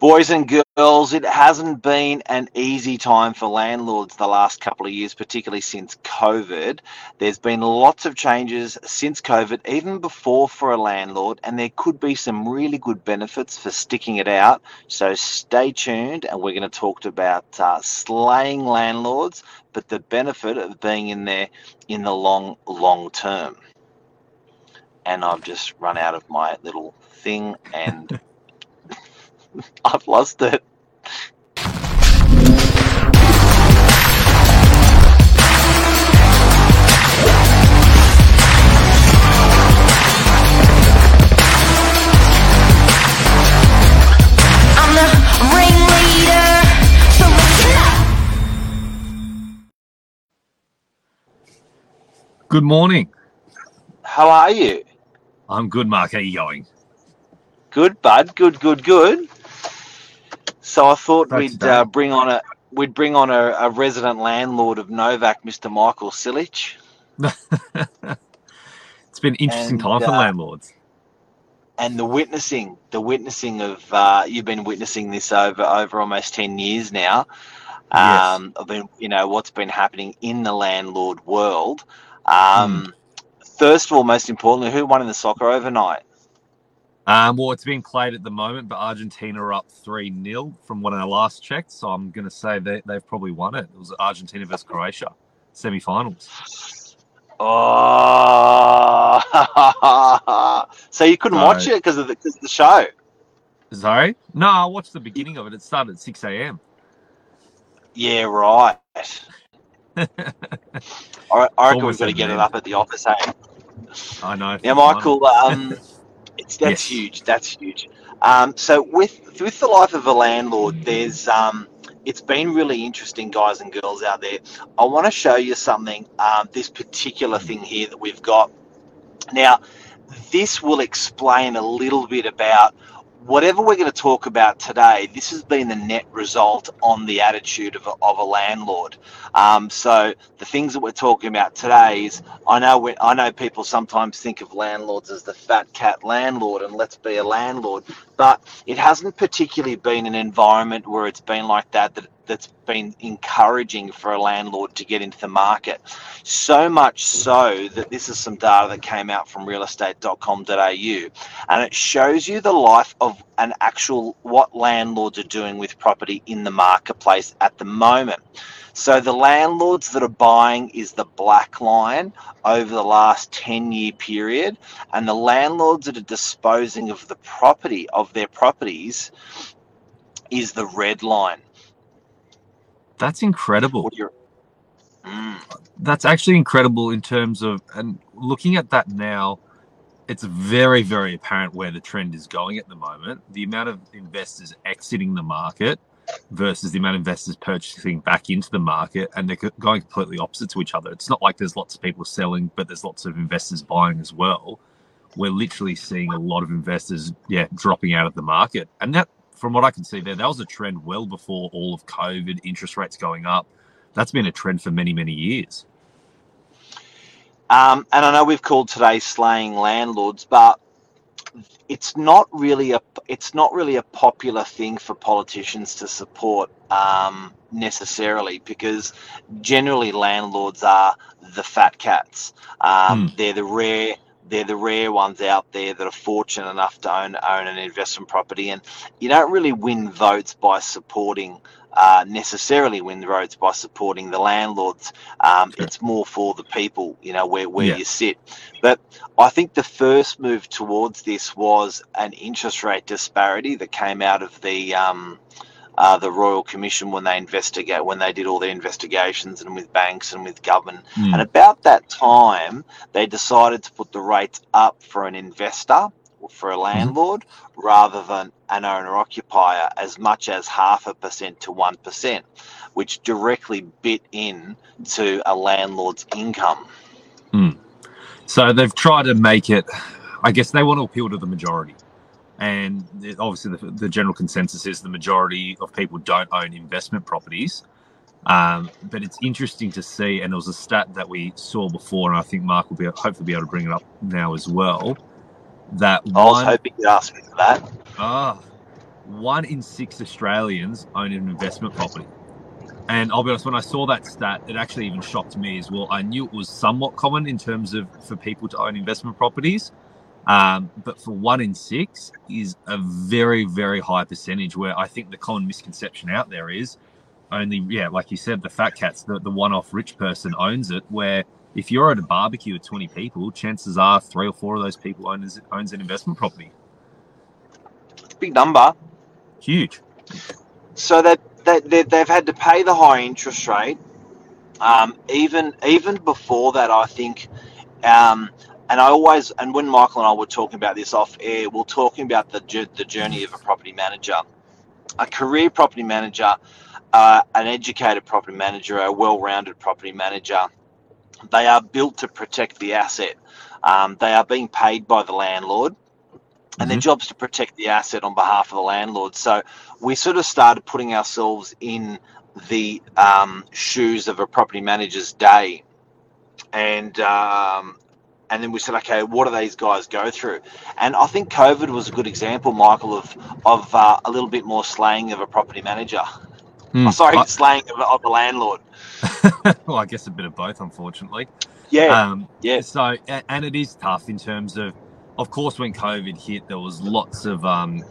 Boys and girls, it hasn't been an easy time for landlords the last couple of years, particularly since COVID. There's been lots of changes since COVID, even before for a landlord, and there could be some really good benefits for sticking it out. So stay tuned, and we're going to talk about uh, slaying landlords, but the benefit of being in there in the long, long term. And I've just run out of my little thing and. I've lost it. I'm the ringleader, so listen up. Good morning. How are you? I'm good, Mark. How are you going? Good, bud. Good, good, good. So I thought That's we'd uh, bring on a we'd bring on a, a resident landlord of Novak, Mr. Michael Silich. It's been an interesting And, time for uh, landlords. and the witnessing, the witnessing of uh, you've been witnessing this over over almost ten years now. Yes. Um, of been, you know what's been happening in the landlord world. Um, Hmm. First of all, most importantly, who won in the soccer overnight? Um, well, it's being played at the moment, but Argentina are up 3 0 from when I last checked. So I'm going to say they, they've probably won it. It was Argentina versus Croatia semi finals. Oh, so you couldn't No. watch it because of the because of the show. Sorry? No, I watched the beginning of it. It started at 6 a.m. Yeah, right. I, I reckon Almost we've got to get it up at the office. Hey? I know. Now, Michael, um, it's that's Yes. huge. That's huge. Um, so with with the life of a landlord, there's um, it's been really interesting, guys and girls out there. I want to show you something. Um, this particular thing here that we've got. Now, this will explain a little bit about whatever we're going to talk about today. This has been the net result on the attitude of a, of a landlord. Um, so the things that we're talking about today is I know when, I know people sometimes think of landlords as the fat cat landlord and let's be a landlord, but it hasn't particularly been an environment where it's been like that that that's been encouraging for a landlord to get into the market. So much so that this is some data that came out from realestate.com.au and it shows you the life of an actual what landlords are doing with property in the marketplace at the moment. So the landlords that are buying is the black line over the last 10 year period and the landlords that are disposing of the property of their properties is the red line. That's incredible. Mm. That's actually incredible in terms of, and looking at that now, it's very, very apparent where the trend is going at the moment. The amount of investors exiting the market versus the amount of investors purchasing back into the market, and they're going completely opposite to each other. It's not like there's lots of people selling, but there's lots of investors buying as well. We're literally seeing a lot of investors, yeah, dropping out of the market. And that, from what I can see there, that was a trend well before all of COVID, interest rates going up. That's been a trend for many, many years. Um, and I know we've called today slaying landlords, but it's not really a it's not really a popular thing for politicians to support um, necessarily because generally landlords are the fat cats. Um, They're the rare they're the rare ones out there that are fortunate enough to own own an investment property, and you don't really win votes by supporting. Uh, necessarily win votes by supporting the landlords. Um, Sure. It's more for the people, you know, where, where Yeah. you sit. But I think the first move towards this was an interest rate disparity that came out of the um, uh, the Royal Commission when they investigate when they did all their investigations and with banks and with government. Mm. And about that time, they decided to put the rates up for an investor or for a landlord rather than an owner occupier as much as half a percent to one percent, which directly bit in to a landlord's income. So they've tried to make it. I guess they want to appeal to the majority, and it- obviously the, the general consensus is the majority of people don't own investment properties. Um, but it's interesting to see, and there was a stat that we saw before, and I think Mark will be hopefully be able to bring it up now as well. That I was one, hoping you'd ask me for that. ah, one in six Australians own an investment property. And I'll be honest, when I saw that stat, it actually even shocked me as well. I knew it was somewhat common in terms of for people to own investment properties, um, but for one in six is a very, very high percentage. Where I think the common misconception out there is only, yeah, like you said, the fat cats, the, the one off rich person owns it. Where if you're at a barbecue with 20 people, chances are three or four of those people owns, owns an investment property. Big number. Huge. So that they, they, they've had to pay the high interest rate. Um, even even before that, I think, um, and I always and when Michael and I were talking about this off air, we're talking about the the journey of a property manager, a career property manager, uh, an educated property manager, a well-rounded property manager. They are built to protect the asset. Um, they are being paid by the landlord and their Mhm. job's to protect the asset on behalf of the landlord. So we sort of started putting ourselves in the um, shoes of a property manager's day, and um, and then we said, okay, what do these guys go through? And I think COVID was a good example, Michael, of of uh, a little bit more slaying of a property manager. Hmm. Oh, sorry, I- slaying of, of the landlord. well, I guess a bit of both, unfortunately. Yeah, Um, yeah. So, and it is tough in terms of, of course, when COVID hit, there was lots of, um,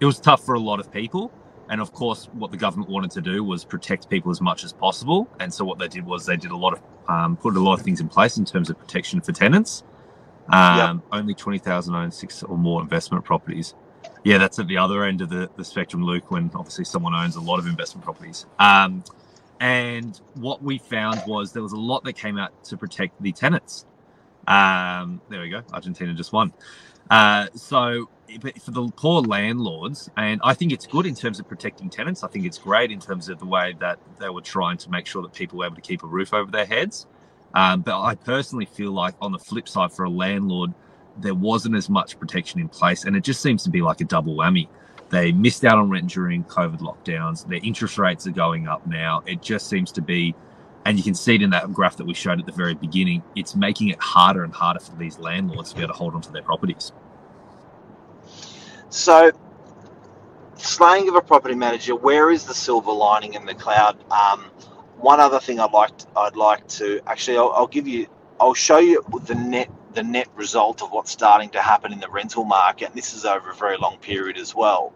it was tough for a lot of people. And of course, what the government wanted to do was protect people as much as possible. And so, what they did was they did a lot of, um, put a lot of things in place in terms of protection for tenants. Um, Only 20,000 own six or more investment properties. Yeah, that's at the other end of the, the spectrum, Luke, when obviously someone owns a lot of investment properties. Um, and what we found was there was a lot that came out to protect the tenants. Um, there we go. Argentina just won. Uh, so but for the poor landlords, and I think it's good in terms of protecting tenants. I think it's great in terms of the way that they were trying to make sure that people were able to keep a roof over their heads. Um, but I personally feel like on the flip side, for a landlord, there wasn't as much protection in place, and it just seems to be like a double whammy. They missed out on rent during COVID lockdowns. Their interest rates are going up now. It just seems to be, and you can see it in that graph that we showed at the very beginning. It's making it harder and harder for these landlords to be able to hold on to their properties. So, slaying of a property manager. Where is the silver lining in the cloud? Um, one other thing I'd like to, I'd like to actually I'll, I'll give you I'll show you the net the net result of what's starting to happen in the rental market. And this is over a very long period as well.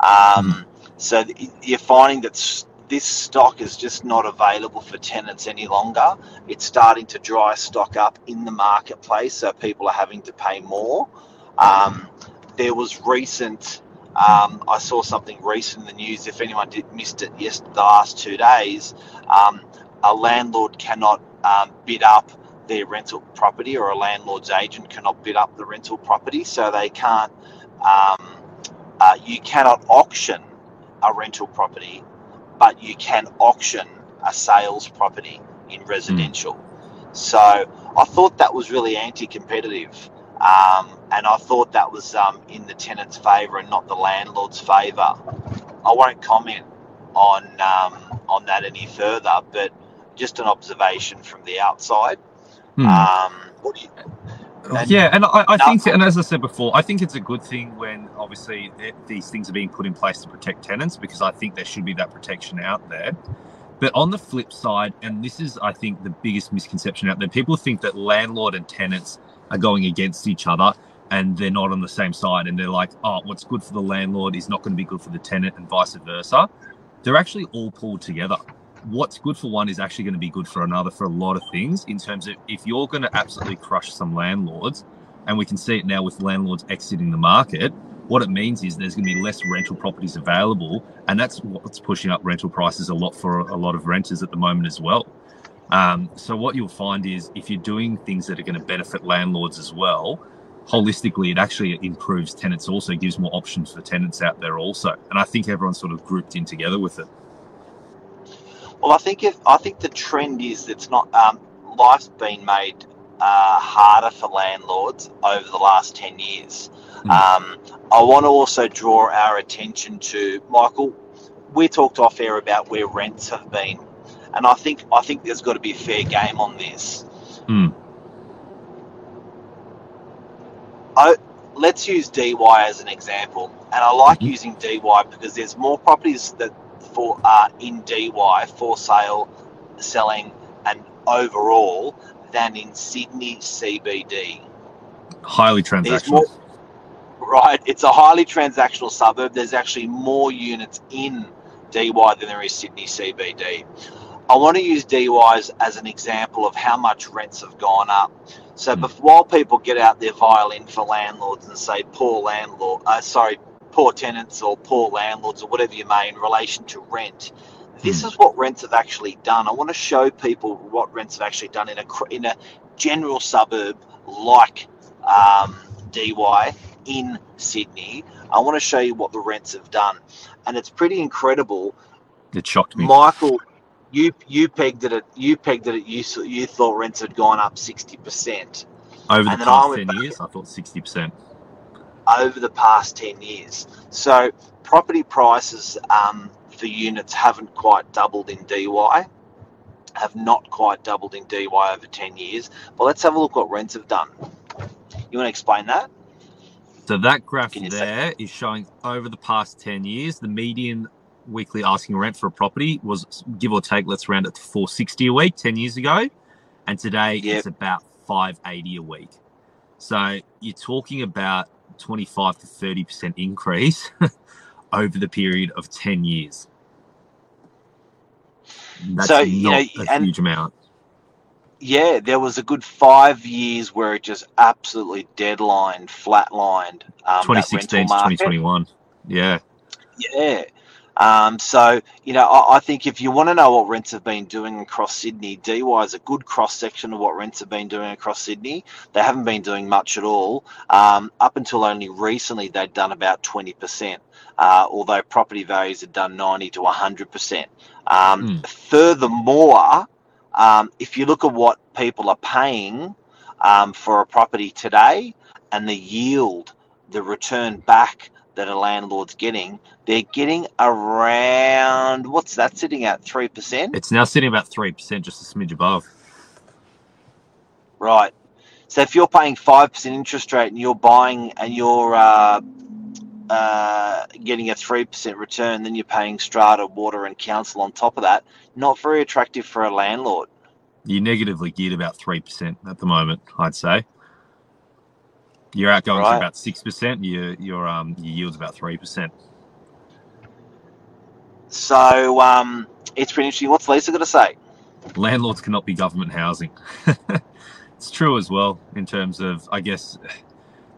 Um, So you're finding that this stock is just not available for tenants any longer. It's starting to dry stock up in the marketplace, so people are having to pay more. Um, there was recent. Um, I saw something recent in the news. If anyone did missed it, yes, the last two days, um, a landlord cannot um, bid up their rental property, or a landlord's agent cannot bid up the rental property, so they can't. Um, uh, you cannot auction a rental property, but you can auction a sales property in residential. So I thought that was really anti-competitive. Um, and I thought that was um, in the tenant's favour and not the landlord's favour. I won't comment on um, on that any further, but just an observation from the outside. Hmm. Um, what do you, And- yeah, and I, I think, and as I said before, I think it's a good thing when obviously it, these things are being put in place to protect tenants because I think there should be that protection out there. But on the flip side, and this is, I think, the biggest misconception out there, people think that landlord and tenants are going against each other and they're not on the same side. And they're like, oh, what's good for the landlord is not going to be good for the tenant and vice versa. They're actually all pulled together what's good for one is actually going to be good for another for a lot of things in terms of if you're going to absolutely crush some landlords and we can see it now with landlords exiting the market what it means is there's going to be less rental properties available and that's what's pushing up rental prices a lot for a lot of renters at the moment as well um, so what you'll find is if you're doing things that are going to benefit landlords as well holistically it actually improves tenants also gives more options for tenants out there also and i think everyone's sort of grouped in together with it Well, I think if I think the trend is it's not um, life's been made uh, harder for landlords over the last ten years. Mm. Um, I want to also draw our attention to Michael. We talked off air about where rents have been, and I think I think there's got to be a fair game on this. Mm. I, let's use Dee Why as an example, and I like Mhm. using Dee Why because there's more properties that for are in Dee Why for sale, selling, and overall than in Sydney CBD. Highly transactional. more, right? It's a highly transactional suburb. There's actually more units in Dee Why than there is Sydney CBD. I want to use DYs as an example of how much rents have gone up. So Mm. while people get out their violin for landlords and say poor landlord, uh, sorry, poor tenants or poor landlords or whatever you may in relation to rent, this Mm. is what rents have actually done. I want to show people what rents have actually done in a in a general suburb like um, Dee Why in Sydney. I want to show you what the rents have done, and it's pretty incredible. It shocked me. Michael, you you pegged it at you pegged it at you you thought rents had gone up sixty percent Over the past 10 back- years, I thought 60%. over the past ten years. So property prices um, for units haven't quite doubled in Dee Why, have not quite doubled in Dee Why over ten years. But let's have a look what rents have done. You want to explain that? So that graph you say- there is showing over the past 10 years, the median weekly asking rent for a property was give or take, let's round it to 460 a week 10 years ago. And today Yep. it's about 580 a week. So you're talking about 25 to 30% increase over the period of 10 years. That's So, not you know, a and- huge amount. Yeah, there was a good five years where it just absolutely deadlined, flatlined. Um, 2016 rental to 2021. Yeah. Yeah. Um, so, you know, I, I think if you want to know what rents have been doing across Sydney, Dee Why is a good cross section of what rents have been doing across Sydney. They haven't been doing much at all. Um, up until only recently, they'd done about 20%, uh, although property values had done 90 to 100%. Um, Mm. Furthermore, um, if you look at what people are paying um, for a property today and the yield, the return back that a landlord's getting, they're getting around what's that sitting at three percent, It's now sitting about 3%, just a smidge above. right? So if you're paying five percent interest rate and you're buying and you're uh, uh, getting a three percent return, then you're paying strata, water, and council on top of that. Not very attractive for a landlord. You're negatively geared about 3% at the moment, I'd say. Your outgoings Right. are about 6%, your, your, um, your yield's about 3%. So um, it's pretty interesting. What's Lisa going to say? landlords cannot be government housing. it's true as well in terms of, I guess,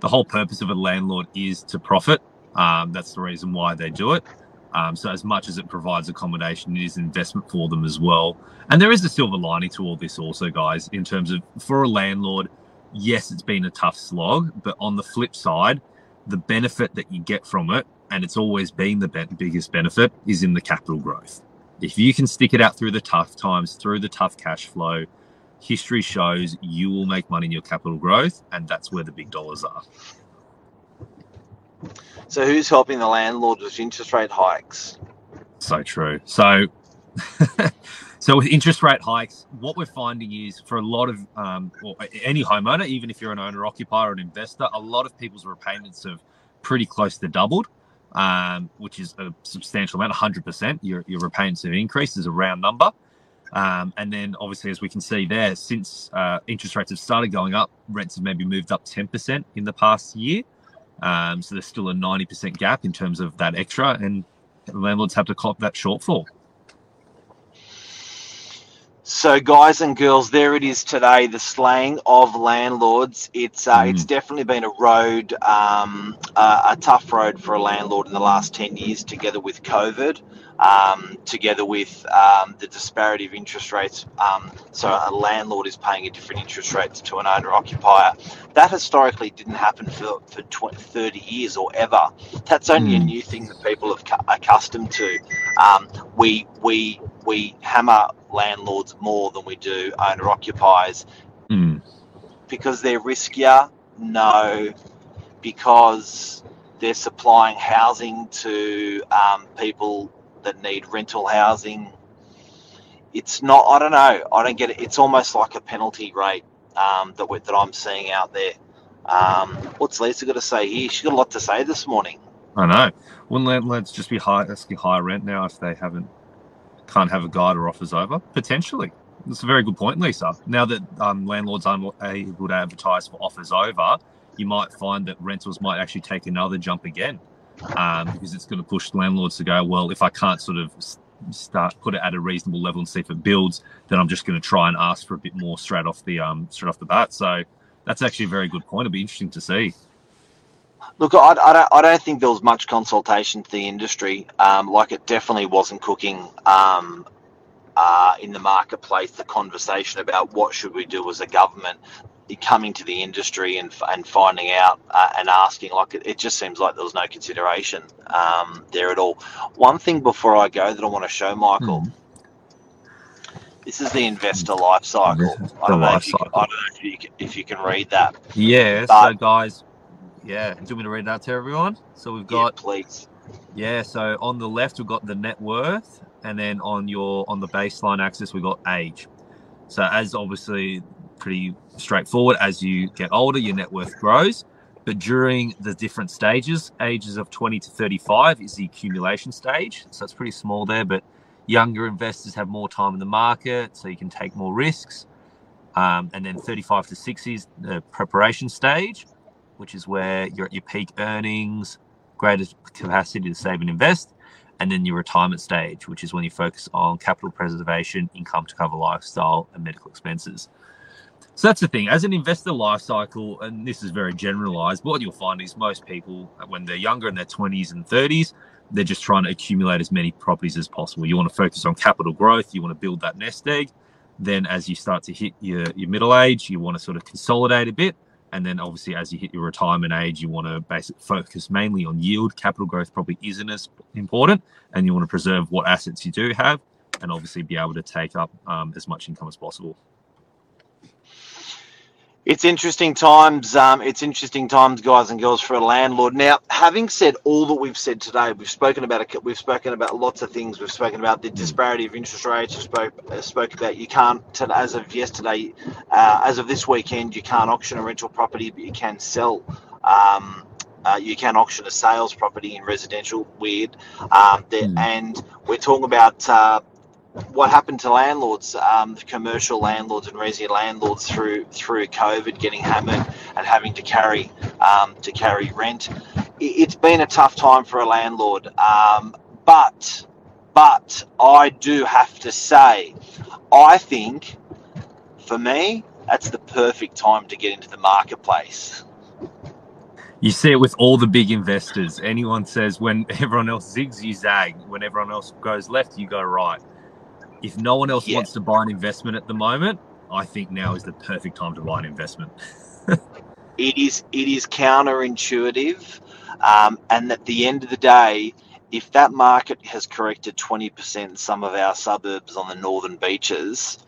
the whole purpose of a landlord is to profit. Um, that's the reason why they do it. Um, so, as much as it provides accommodation, it is an investment for them as well. And there is a silver lining to all this, also, guys, in terms of for a landlord, yes, it's been a tough slog, but on the flip side, the benefit that you get from it, and it's always been the be- biggest benefit, is in the capital growth if you can stick it out through the tough times, through the tough cash flow, history shows you will make money in your capital growth, and that's where the big dollars are. So who's helping the landlord with interest rate hikes? So true. So, so with interest rate hikes, what we're finding is for a lot of um, or any homeowner, even if you're an owner occupier or an investor, a lot of people's repayments have pretty close to doubled. Um, which is a substantial amount, 100%. Your, your repayments have increased is a round number. Um, and then, obviously, as we can see there, since uh, interest rates have started going up, rents have maybe moved up 10% in the past year. Um, so there's still a 90% gap in terms of that extra, and landlords have to cop that shortfall. So, guys and girls, there it is today. The slaying of landlords. It's uh, Mm. it's definitely been a road, um, uh, a tough road for a landlord in the last ten years. Together with COVID, um, together with um, the disparity of interest rates. Um, so, a landlord is paying a different interest rate to an owner occupier. That historically didn't happen for for 20, 30 years or ever. That's only a Mm. new thing that people have cu- accustomed to. Um, we we we hammer landlords more than we do owner occupiers Mm. because they're riskier. No, because they're supplying housing to um, people that need rental housing. It's not. I don't know. I don't get it. It's almost like a penalty rate um, that that I'm seeing out there. Um, what's Lisa got to say here? She's got a lot to say this morning. I know. Wouldn't landlords just be high, asking higher rent now if they haven't can't have a guide or offers over? Potentially. That's a very good point, Lisa. Now that um, landlords aren't able to advertise for offers over, you might find that rentals might actually take another jump again um, because it's going to push landlords to go, well, if I can't sort of start put it at a reasonable level and see if it builds, then I'm just going to try and ask for a bit more straight off the um, straight off the bat. So that's actually a very good point. It'll be interesting to see. Look, I, I, don't, I don't think there was much consultation to the industry. Um, like it definitely wasn't cooking um, uh, in the marketplace. The conversation about what should we do as a government, coming to the industry and and finding out uh, and asking, like it, it, just seems like there was no consideration um, there at all. One thing before I go that I want to show Michael. Mhm. This is the investor life cycle. Is I don't, the know if, you can, I don't know if you can, if you can read that. Yeah. so guys, yeah. Do you want me to read that to everyone? So we've Yeah, got please. Yeah, so on the left we've got the net worth, and then on your on the baseline axis we've got age. So as obviously pretty straightforward, as you get older, your net worth grows. But during the different stages, ages of 20 to 35 is the accumulation stage. So it's pretty small there, but younger investors have more time in the market, so you can take more risks. Um, and then 35 to 60 is the preparation stage, which is where you're at your peak earnings, greater capacity to save and invest, and then your retirement stage, which is when you focus on capital preservation, income to cover lifestyle, and medical expenses. So that's the thing. As an investor life cycle, and this is very generalized, but what you'll find is most people, when they're younger in their 20s and 30s, they're just trying to accumulate as many properties as possible. You want to focus on capital growth, you want to build that nest egg. Then, as you start to hit your, your middle age, you want to sort of consolidate a bit. And then obviously, as you hit your retirement age, you want to basically focus mainly on yield. Capital growth probably isn't as important, and you want to preserve what assets you do have, and obviously be able to take up um, as much income as possible. It's interesting times. Um, it's interesting times, guys and girls, for a landlord. Now, having said all that we've said today, we've spoken about a, we've spoken about lots of things. We've spoken about the disparity of interest rates. We spoke uh, spoke about you can't as of yesterday, uh, as of this weekend, you can't auction a rental property, but you can sell. Um, uh, you can auction a sales property in residential. Weird. Um, there, Hmm. And we're talking about uh, what happened to landlords, um, commercial landlords and resi landlords through through COVID, getting hammered and having to carry um, to carry rent. It's been a tough time for a landlord, um, but but I do have to say, I think for me that's the perfect time to get into the marketplace. You see it with all the big investors. Anyone says when everyone else zigs, you zag. When everyone else goes left, you go right. If no one else Yeah. wants to buy an investment at the moment, I think now is the perfect time to buy an investment. it is it is counterintuitive, um, and at the end of the day, if that market has corrected twenty percent in some of our suburbs on the northern beaches,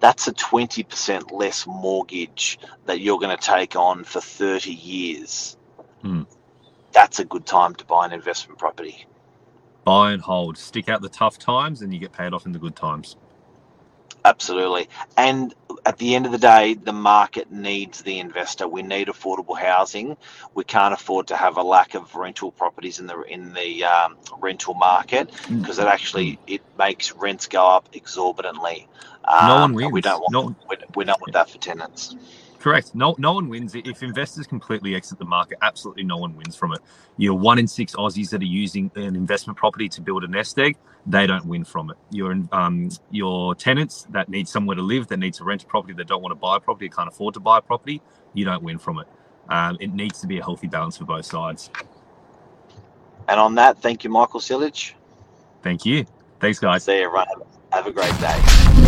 that's a twenty percent less mortgage that you're going to take on for thirty years. Hmm. That's a good time to buy an investment property. Buy and hold. Stick out the tough times, and you get paid off in the good times. Absolutely. And at the end of the day, the market needs the investor. We need affordable housing. We can't afford to have a lack of rental properties in the in the um, rental market Mm. because it actually it makes rents go up exorbitantly. Um, No one We wins. don't want No- we, we don't want that for tenants. Correct. No, no one wins if investors completely exit the market. Absolutely, no one wins from it. You're one in six Aussies that are using an investment property to build a nest egg. They don't win from it. Your um, your tenants that need somewhere to live, that need to rent a property, that don't want to buy a property, can't afford to buy a property. You don't win from it. Um, it needs to be a healthy balance for both sides. And on that, thank you, Michael Silich. Thank you. Thanks, guys. See you, everyone. Have a great day.